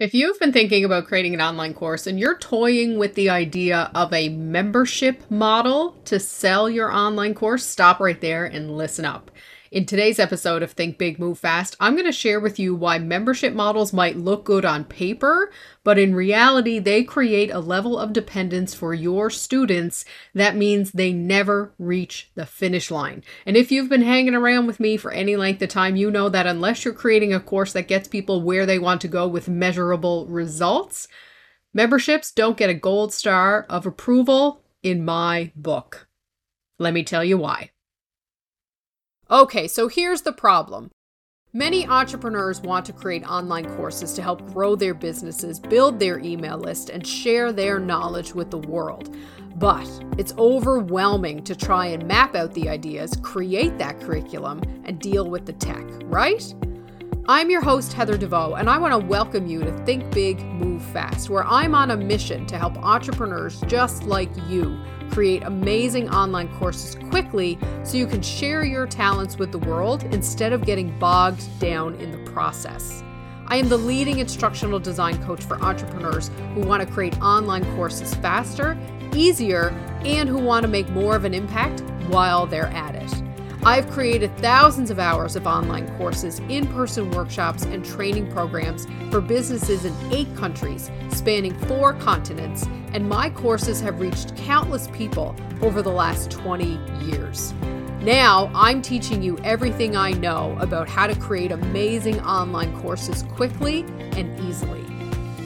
If you've been thinking about creating an online course and you're toying with the idea of a membership model to sell your online course, stop right there and listen up. In today's episode of Think Big, Move Fast, I'm going to share with you why membership models might look good on paper, but in reality, they create a level of dependence for your students that means they never reach the finish line. And if you've been hanging around with me for any length of time, you know that unless you're creating a course that gets people where they want to go with measurable results, memberships don't get a gold star of approval in my book. Let me tell you why. Okay, so here's the problem. Many entrepreneurs want to create online courses to help grow their businesses, build their email list, and share their knowledge with the world. But it's overwhelming to try and map out the ideas, create that curriculum, and deal with the tech, right? I'm your host, Heather DeVeau, and I want to welcome you to Think Big, Move Fast, where I'm on a mission to help entrepreneurs just like you create amazing online courses quickly so you can share your talents with the world instead of getting bogged down in the process. I am the leading instructional design coach for entrepreneurs who want to create online courses faster, easier, and who want to make more of an impact while they're at it. I've created thousands of hours of online courses, in person workshops, and training programs for businesses in eight countries, spanning four continents, and my courses have reached countless people over the last 20 years. Now, I'm teaching you everything I know about how to create amazing online courses quickly and easily.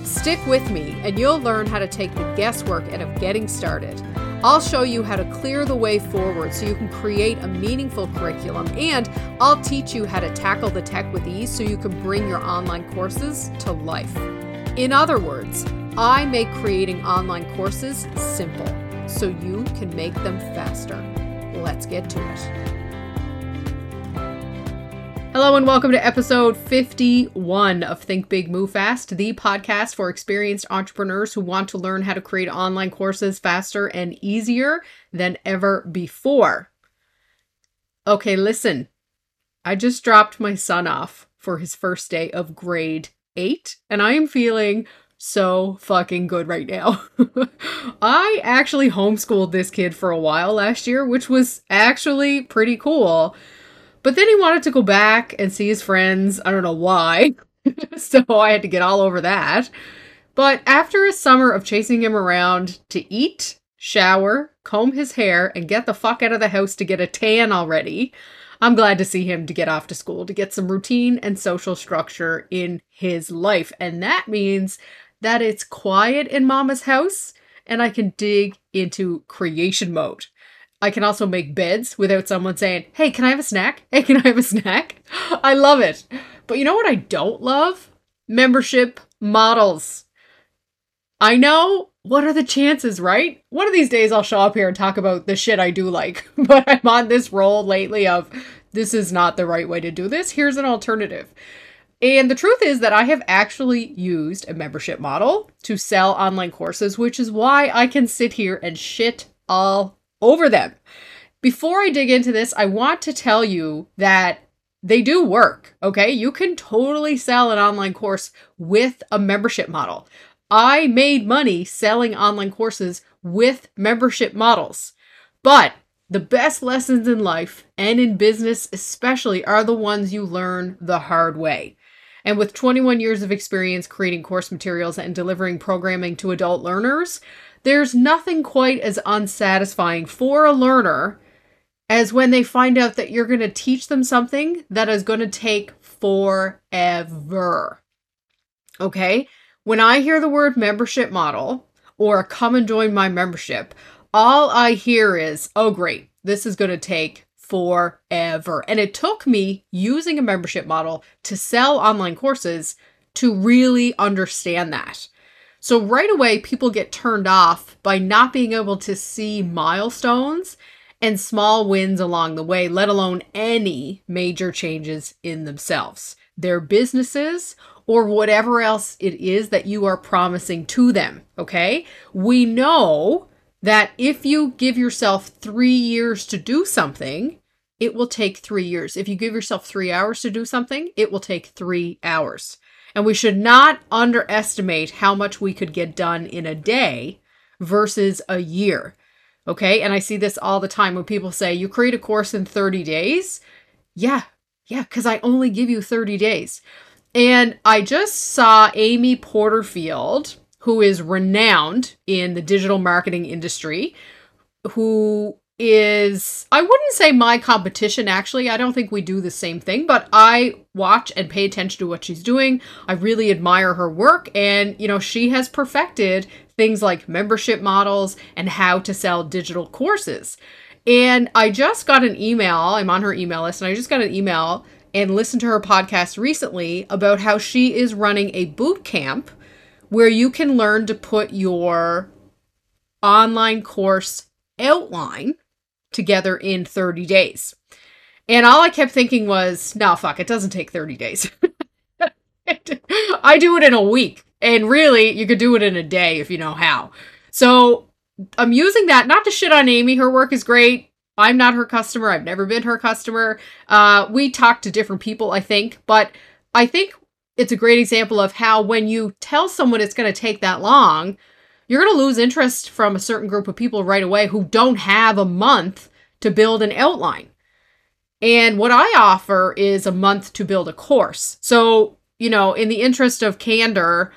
Stick with me, and you'll learn how to take the guesswork out of getting started I'll show you how to clear the way forward so you can create a meaningful curriculum, and I'll teach you how to tackle the tech with ease so you can bring your online courses to life. In other words, I make creating online courses simple so you can make them faster. Let's get to it. Hello and welcome to episode 51 of Think Big Move Fast, the podcast for experienced entrepreneurs who want to learn how to create online courses faster and easier than ever before. Okay, listen. I just dropped my son off for his first day of grade 8 and I am feeling so fucking good right now. I actually homeschooled this kid for a while last year, which was actually pretty cool but then he wanted to go back and see his friends. I don't know why. so I had to get all over that. But after a summer of chasing him around to eat, shower, comb his hair, and get the fuck out of the house to get a tan already, I'm glad to see him to get off to school, to get some routine and social structure in his life. And that means that it's quiet in mama's house and I can dig into creation mode. I can also make beds without someone saying, Hey, can I have a snack? Hey, can I have a snack? I love it. But you know what I don't love? Membership models. I know what are the chances, right? One of these days I'll show up here and talk about the shit I do like, but I'm on this roll lately of this is not the right way to do this. Here's an alternative. And the truth is that I have actually used a membership model to sell online courses, which is why I can sit here and shit all over them. Before I dig into this, I want to tell you that they do work, okay? You can totally sell an online course with a membership model. I made money selling online courses with membership models. But the best lessons in life and in business, especially, are the ones you learn the hard way. And with 21 years of experience creating course materials and delivering programming to adult learners, there's nothing quite as unsatisfying for a learner as when they find out that you're going to teach them something that is going to take forever. Okay? When I hear the word membership model or come and join my membership, all I hear is, oh, great, this is going to take forever. And it took me using a membership model to sell online courses to really understand that. So right away, people get turned off by not being able to see milestones and small wins along the way, let alone any major changes in themselves, their businesses, or whatever else it is that you are promising to them. Okay. We know that if you give yourself three years to do something, it will take three years. If you give yourself three hours to do something, it will take three hours. And we should not underestimate how much we could get done in a day versus a year. Okay. And I see this all the time when people say, you create a course in 30 days. Yeah. Yeah. Because I only give you 30 days. And I just saw Amy Porterfield, who is renowned in the digital marketing industry, who is I wouldn't say my competition actually. I don't think we do the same thing, but I watch and pay attention to what she's doing. I really admire her work and you know, she has perfected things like membership models and how to sell digital courses. And I just got an email, I'm on her email list and I just got an email and listened to her podcast recently about how she is running a boot camp where you can learn to put your online course outline together in 30 days. And all I kept thinking was, no, fuck, it doesn't take 30 days. I do it in a week. And really, you could do it in a day if you know how. So I'm using that not to shit on Amy. Her work is great. I'm not her customer. I've never been her customer. Uh, we talk to different people, I think. But I think it's a great example of how when you tell someone it's going to take that long, you're going to lose interest from a certain group of people right away who don't have a month to build an outline. And what I offer is a month to build a course. So, you know, in the interest of candor,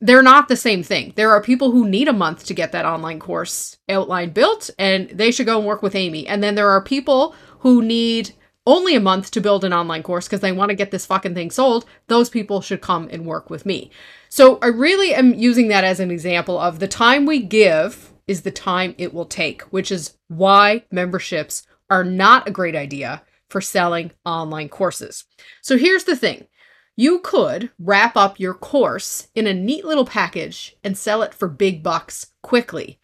they're not the same thing. There are people who need a month to get that online course outline built, and they should go and work with Amy. And then there are people who need only a month to build an online course because they want to get this fucking thing sold. Those people should come and work with me. So I really am using that as an example of the time we give is the time it will take, which is why memberships are not a great idea for selling online courses. So here's the thing. You could wrap up your course in a neat little package and sell it for big bucks quickly.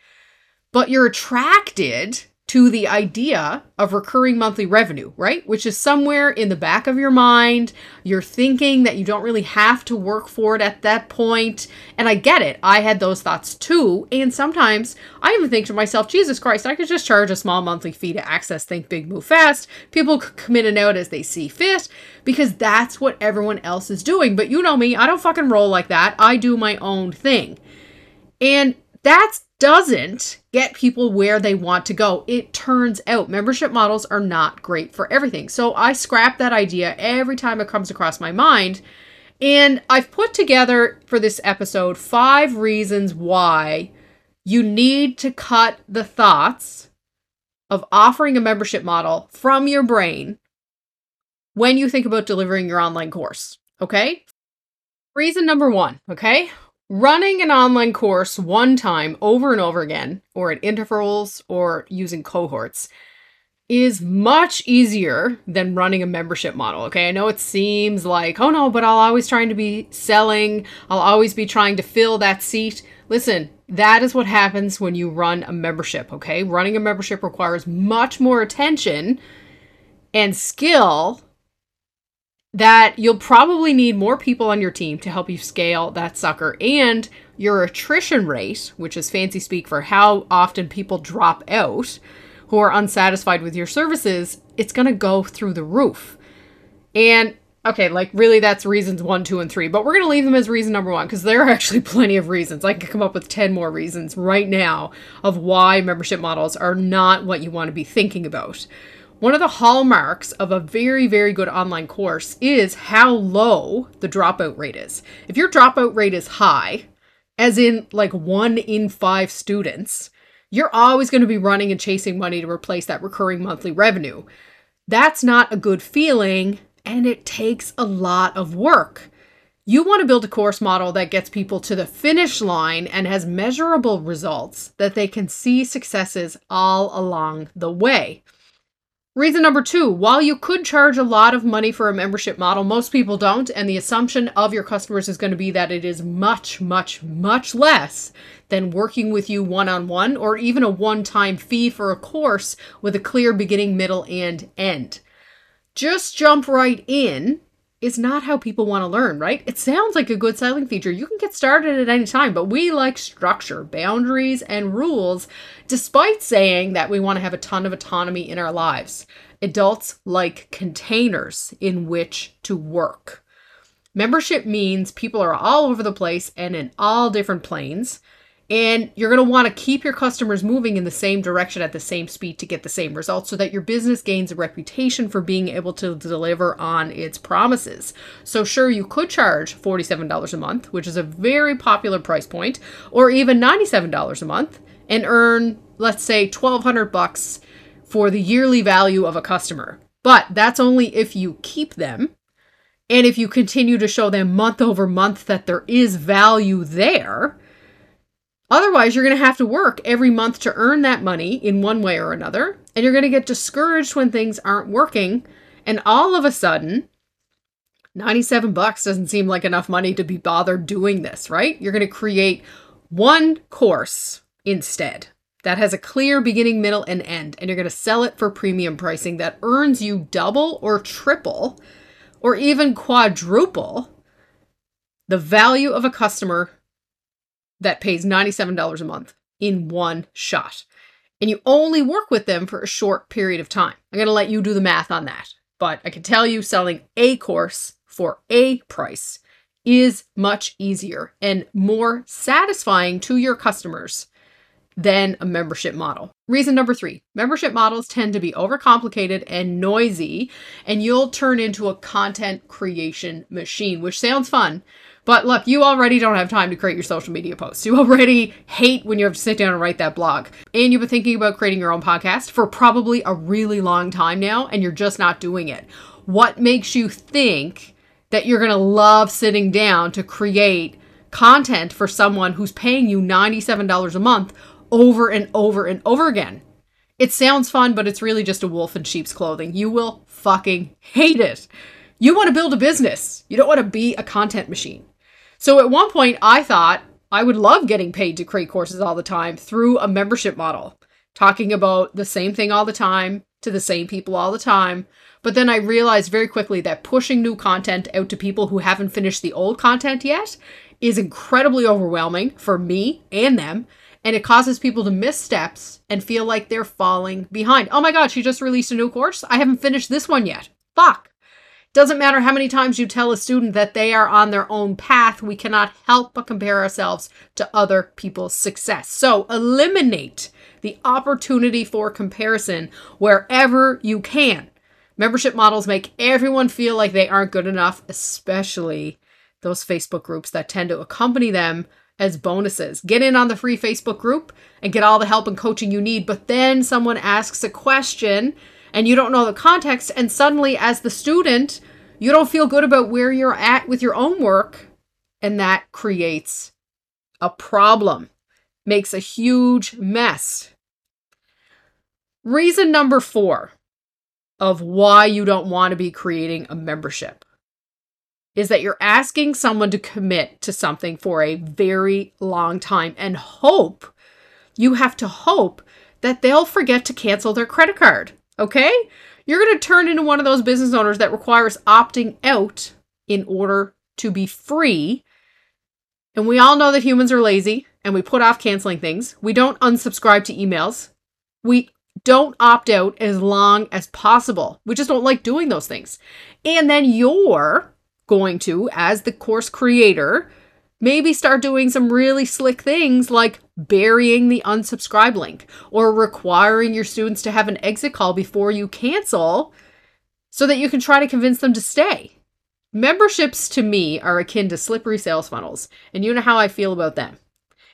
But you're attracted to the idea of recurring monthly revenue, right? Which is somewhere in the back of your mind. You're thinking that you don't really have to work for it at that point. And I get it. I had those thoughts too. And sometimes I even think to myself, Jesus Christ, I could just charge a small monthly fee to access Think Big Move Fast. People could come in and out as they see fit because that's what everyone else is doing. But you know me, I don't fucking roll like that. I do my own thing. And that doesn't get people where they want to go. It turns out membership models are not great for everything. So I scrap that idea every time it comes across my mind. And I've put together for this episode five reasons why you need to cut the thoughts of offering a membership model from your brain when you think about delivering your online course. Okay? Reason number one, okay? Running an online course one time over and over again, or at intervals, or using cohorts, is much easier than running a membership model. Okay, I know it seems like, oh no, but I'll always trying to be selling, I'll always be trying to fill that seat. Listen, that is what happens when you run a membership, okay? Running a membership requires much more attention and skill that you'll probably need more people on your team to help you scale that sucker and your attrition rate, which is fancy speak for how often people drop out who are unsatisfied with your services, it's going to go through the roof. And okay, like really that's reasons 1, 2 and 3, but we're going to leave them as reason number 1 because there are actually plenty of reasons. I could come up with 10 more reasons right now of why membership models are not what you want to be thinking about. One of the hallmarks of a very, very good online course is how low the dropout rate is. If your dropout rate is high, as in like one in five students, you're always going to be running and chasing money to replace that recurring monthly revenue. That's not a good feeling, and it takes a lot of work. You want to build a course model that gets people to the finish line and has measurable results that they can see successes all along the way. Reason number two, while you could charge a lot of money for a membership model, most people don't. And the assumption of your customers is going to be that it is much, much, much less than working with you one on one or even a one time fee for a course with a clear beginning, middle, and end. Just jump right in is not how people want to learn, right? It sounds like a good selling feature. You can get started at any time, but we like structure, boundaries, and rules, despite saying that we want to have a ton of autonomy in our lives. Adults like containers in which to work. Membership means people are all over the place and in all different planes. And you're going to want to keep your customers moving in the same direction at the same speed to get the same results so that your business gains a reputation for being able to deliver on its promises. So, sure, you could charge $47 a month, which is a very popular price point, or even $97 a month and earn, let's say, 1200 bucks for the yearly value of a customer. But that's only if you keep them and if you continue to show them month over month that there is value there. Otherwise, you're going to have to work every month to earn that money in one way or another. And you're going to get discouraged when things aren't working. And all of a sudden, 97 bucks doesn't seem like enough money to be bothered doing this, right? You're going to create one course instead that has a clear beginning, middle, and end. And you're going to sell it for premium pricing that earns you double or triple or even quadruple the value of a customer that pays $97 a month in one shot. And you only work with them for a short period of time. I'm going to let you do the math on that. But I can tell you selling a course for a price is much easier and more satisfying to your customers than a membership model. Reason number three membership models tend to be overcomplicated and noisy, and you'll turn into a content creation machine, which sounds fun. But look, you already don't have time to create your social media posts. You already hate when you have to sit down and write that blog. And you've been thinking about creating your own podcast for probably a really long time now, and you're just not doing it. What makes you think that you're going to love sitting down to create content for someone who's paying you $97 a month over and over and over again. It sounds fun, but it's really just a wolf in sheep's clothing. You will fucking hate it. You want to build a business. You don't want to be a content machine. So at one point, I thought I would love getting paid to create courses all the time through a membership model, talking about the same thing all the time to the same people all the time. But then I realized very quickly that pushing new content out to people who haven't finished the old content yet is incredibly overwhelming for me and them and it causes people to miss steps and feel like they're falling behind. Oh my god, she just released a new course. I haven't finished this one yet. Fuck. Doesn't matter how many times you tell a student that they are on their own path, we cannot help but compare ourselves to other people's success. So eliminate the opportunity for comparison wherever you can. Membership models make everyone feel like they aren't good enough, especially those Facebook groups that tend to accompany them as bonuses. Get in on the free Facebook group and get all the help and coaching you need. But then someone asks a question and you don't know the context, and suddenly, as the student, you don't feel good about where you're at with your own work, and that creates a problem, makes a huge mess. Reason number four of why you don't want to be creating a membership is that you're asking someone to commit to something for a very long time and hope you have to hope that they'll forget to cancel their credit card. Okay? You're going to turn into one of those business owners that requires opting out in order to be free. And we all know that humans are lazy and we put off canceling things. We don't unsubscribe to emails. We don't opt out as long as possible. We just don't like doing those things. And then you're going to, as the course creator, maybe start doing some really slick things like burying the unsubscribe link or requiring your students to have an exit call before you cancel so that you can try to convince them to stay. Memberships to me are akin to slippery sales funnels, and you know how I feel about them.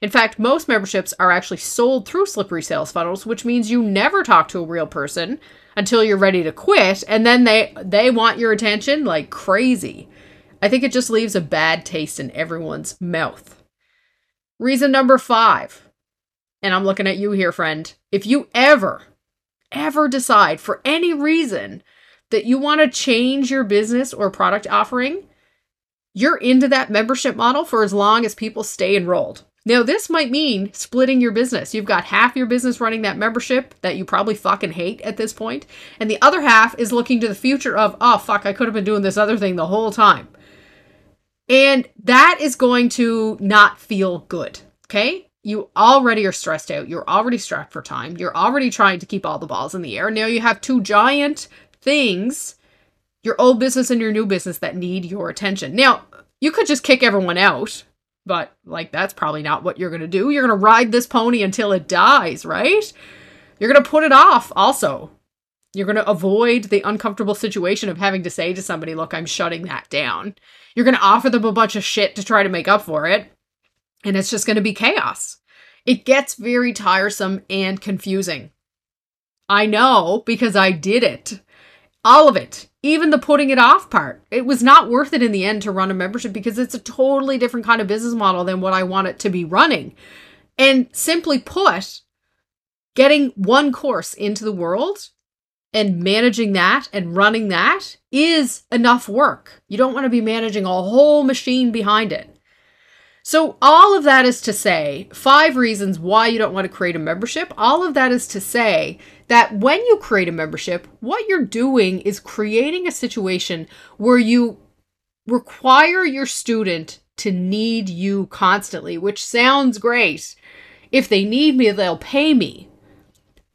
In fact, most memberships are actually sold through slippery sales funnels, which means you never talk to a real person until you're ready to quit, and then they they want your attention like crazy. I think it just leaves a bad taste in everyone's mouth. Reason number five, and I'm looking at you here, friend. If you ever, ever decide for any reason that you want to change your business or product offering, you're into that membership model for as long as people stay enrolled. Now, this might mean splitting your business. You've got half your business running that membership that you probably fucking hate at this point, and the other half is looking to the future of, oh, fuck, I could have been doing this other thing the whole time. And that is going to not feel good. Okay. You already are stressed out. You're already strapped for time. You're already trying to keep all the balls in the air. Now you have two giant things your old business and your new business that need your attention. Now, You could just kick everyone out, but like that's probably not what you're going to do. You're going to ride this pony until it dies, right? You're going to put it off also. You're going to avoid the uncomfortable situation of having to say to somebody, look, I'm shutting that down. You're going to offer them a bunch of shit to try to make up for it. And it's just going to be chaos. It gets very tiresome and confusing. I know because I did it. All of it, even the putting it off part. It was not worth it in the end to run a membership because it's a totally different kind of business model than what I want it to be running. And simply put, getting one course into the world and managing that and running that is enough work. You don't want to be managing a whole machine behind it. So, all of that is to say, five reasons why you don't want to create a membership. All of that is to say that when you create a membership, what you're doing is creating a situation where you require your student to need you constantly, which sounds great. If they need me, they'll pay me.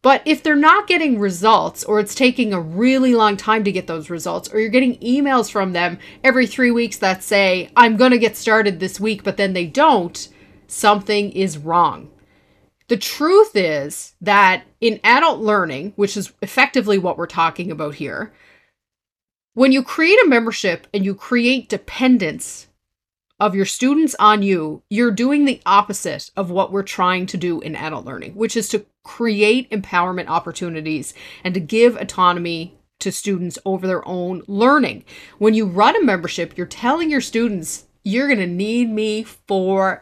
But if they're not getting results, or it's taking a really long time to get those results, or you're getting emails from them every three weeks that say, I'm going to get started this week, but then they don't, something is wrong. The truth is that in adult learning, which is effectively what we're talking about here, when you create a membership and you create dependence of your students on you, you're doing the opposite of what we're trying to do in adult learning, which is to create empowerment opportunities and to give autonomy to students over their own learning. When you run a membership, you're telling your students, you're going to need me forever.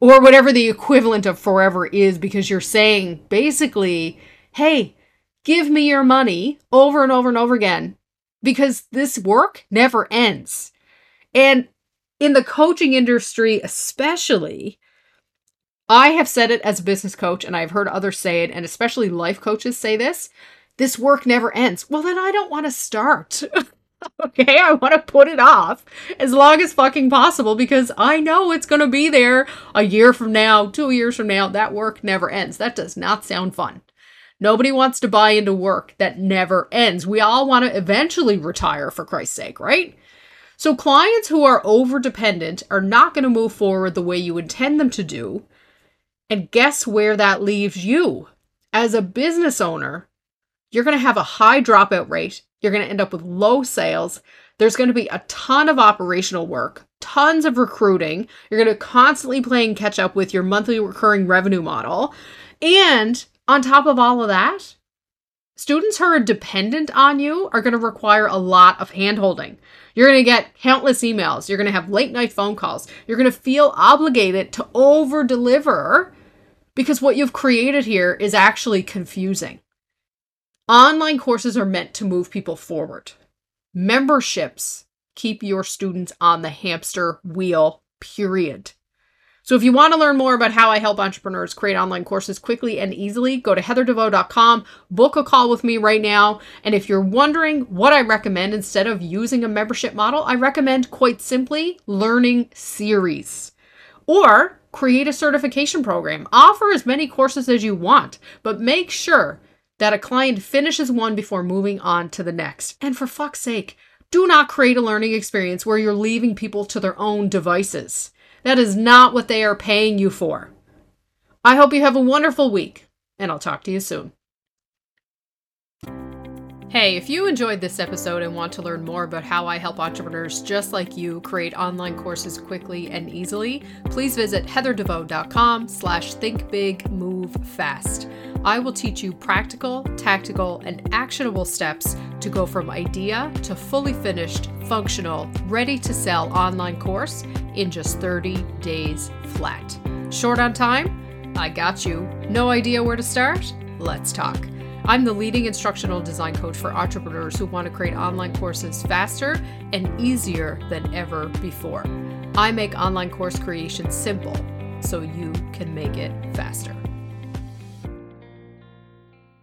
Or whatever the equivalent of forever is, because you're saying basically, hey, give me your money over and over and over again because this work never ends. And in the coaching industry, especially, I have said it as a business coach, and I've heard others say it, and especially life coaches say this this work never ends. Well, then I don't want to start. okay, I want to put it off as long as fucking possible because I know it's going to be there a year from now, two years from now. That work never ends. That does not sound fun. Nobody wants to buy into work that never ends. We all want to eventually retire, for Christ's sake, right? So, clients who are over dependent are not going to move forward the way you intend them to do. And guess where that leaves you? As a business owner, you're going to have a high dropout rate. You're going to end up with low sales. There's going to be a ton of operational work, tons of recruiting. You're going to constantly playing catch up with your monthly recurring revenue model. And on top of all of that, students who are dependent on you are going to require a lot of handholding. You're going to get countless emails. You're going to have late night phone calls. You're going to feel obligated to over deliver because what you've created here is actually confusing. Online courses are meant to move people forward. Memberships keep your students on the hamster wheel, period. So if you want to learn more about how I help entrepreneurs create online courses quickly and easily, go to heatherdeveau.com, book a call with me right now. And if you're wondering what I recommend instead of using a membership model, I recommend quite simply learning series. Or create a certification program. Offer as many courses as you want, but make sure that a client finishes one before moving on to the next. And for fuck's sake, do not create a learning experience where you're leaving people to their own devices. That is not what they are paying you for. I hope you have a wonderful week, and I'll talk to you soon. Hey, if you enjoyed this episode and want to learn more about how I help entrepreneurs just like you create online courses quickly and easily, please visit heatherdeveau.com slash thinkbigmovefast. I will teach you practical, tactical, and actionable steps to go from idea to fully finished, functional, ready to sell online course in just 30 days flat. Short on time? I got you. No idea where to start? Let's talk. I'm the leading instructional design coach for entrepreneurs who want to create online courses faster and easier than ever before. I make online course creation simple so you can make it faster.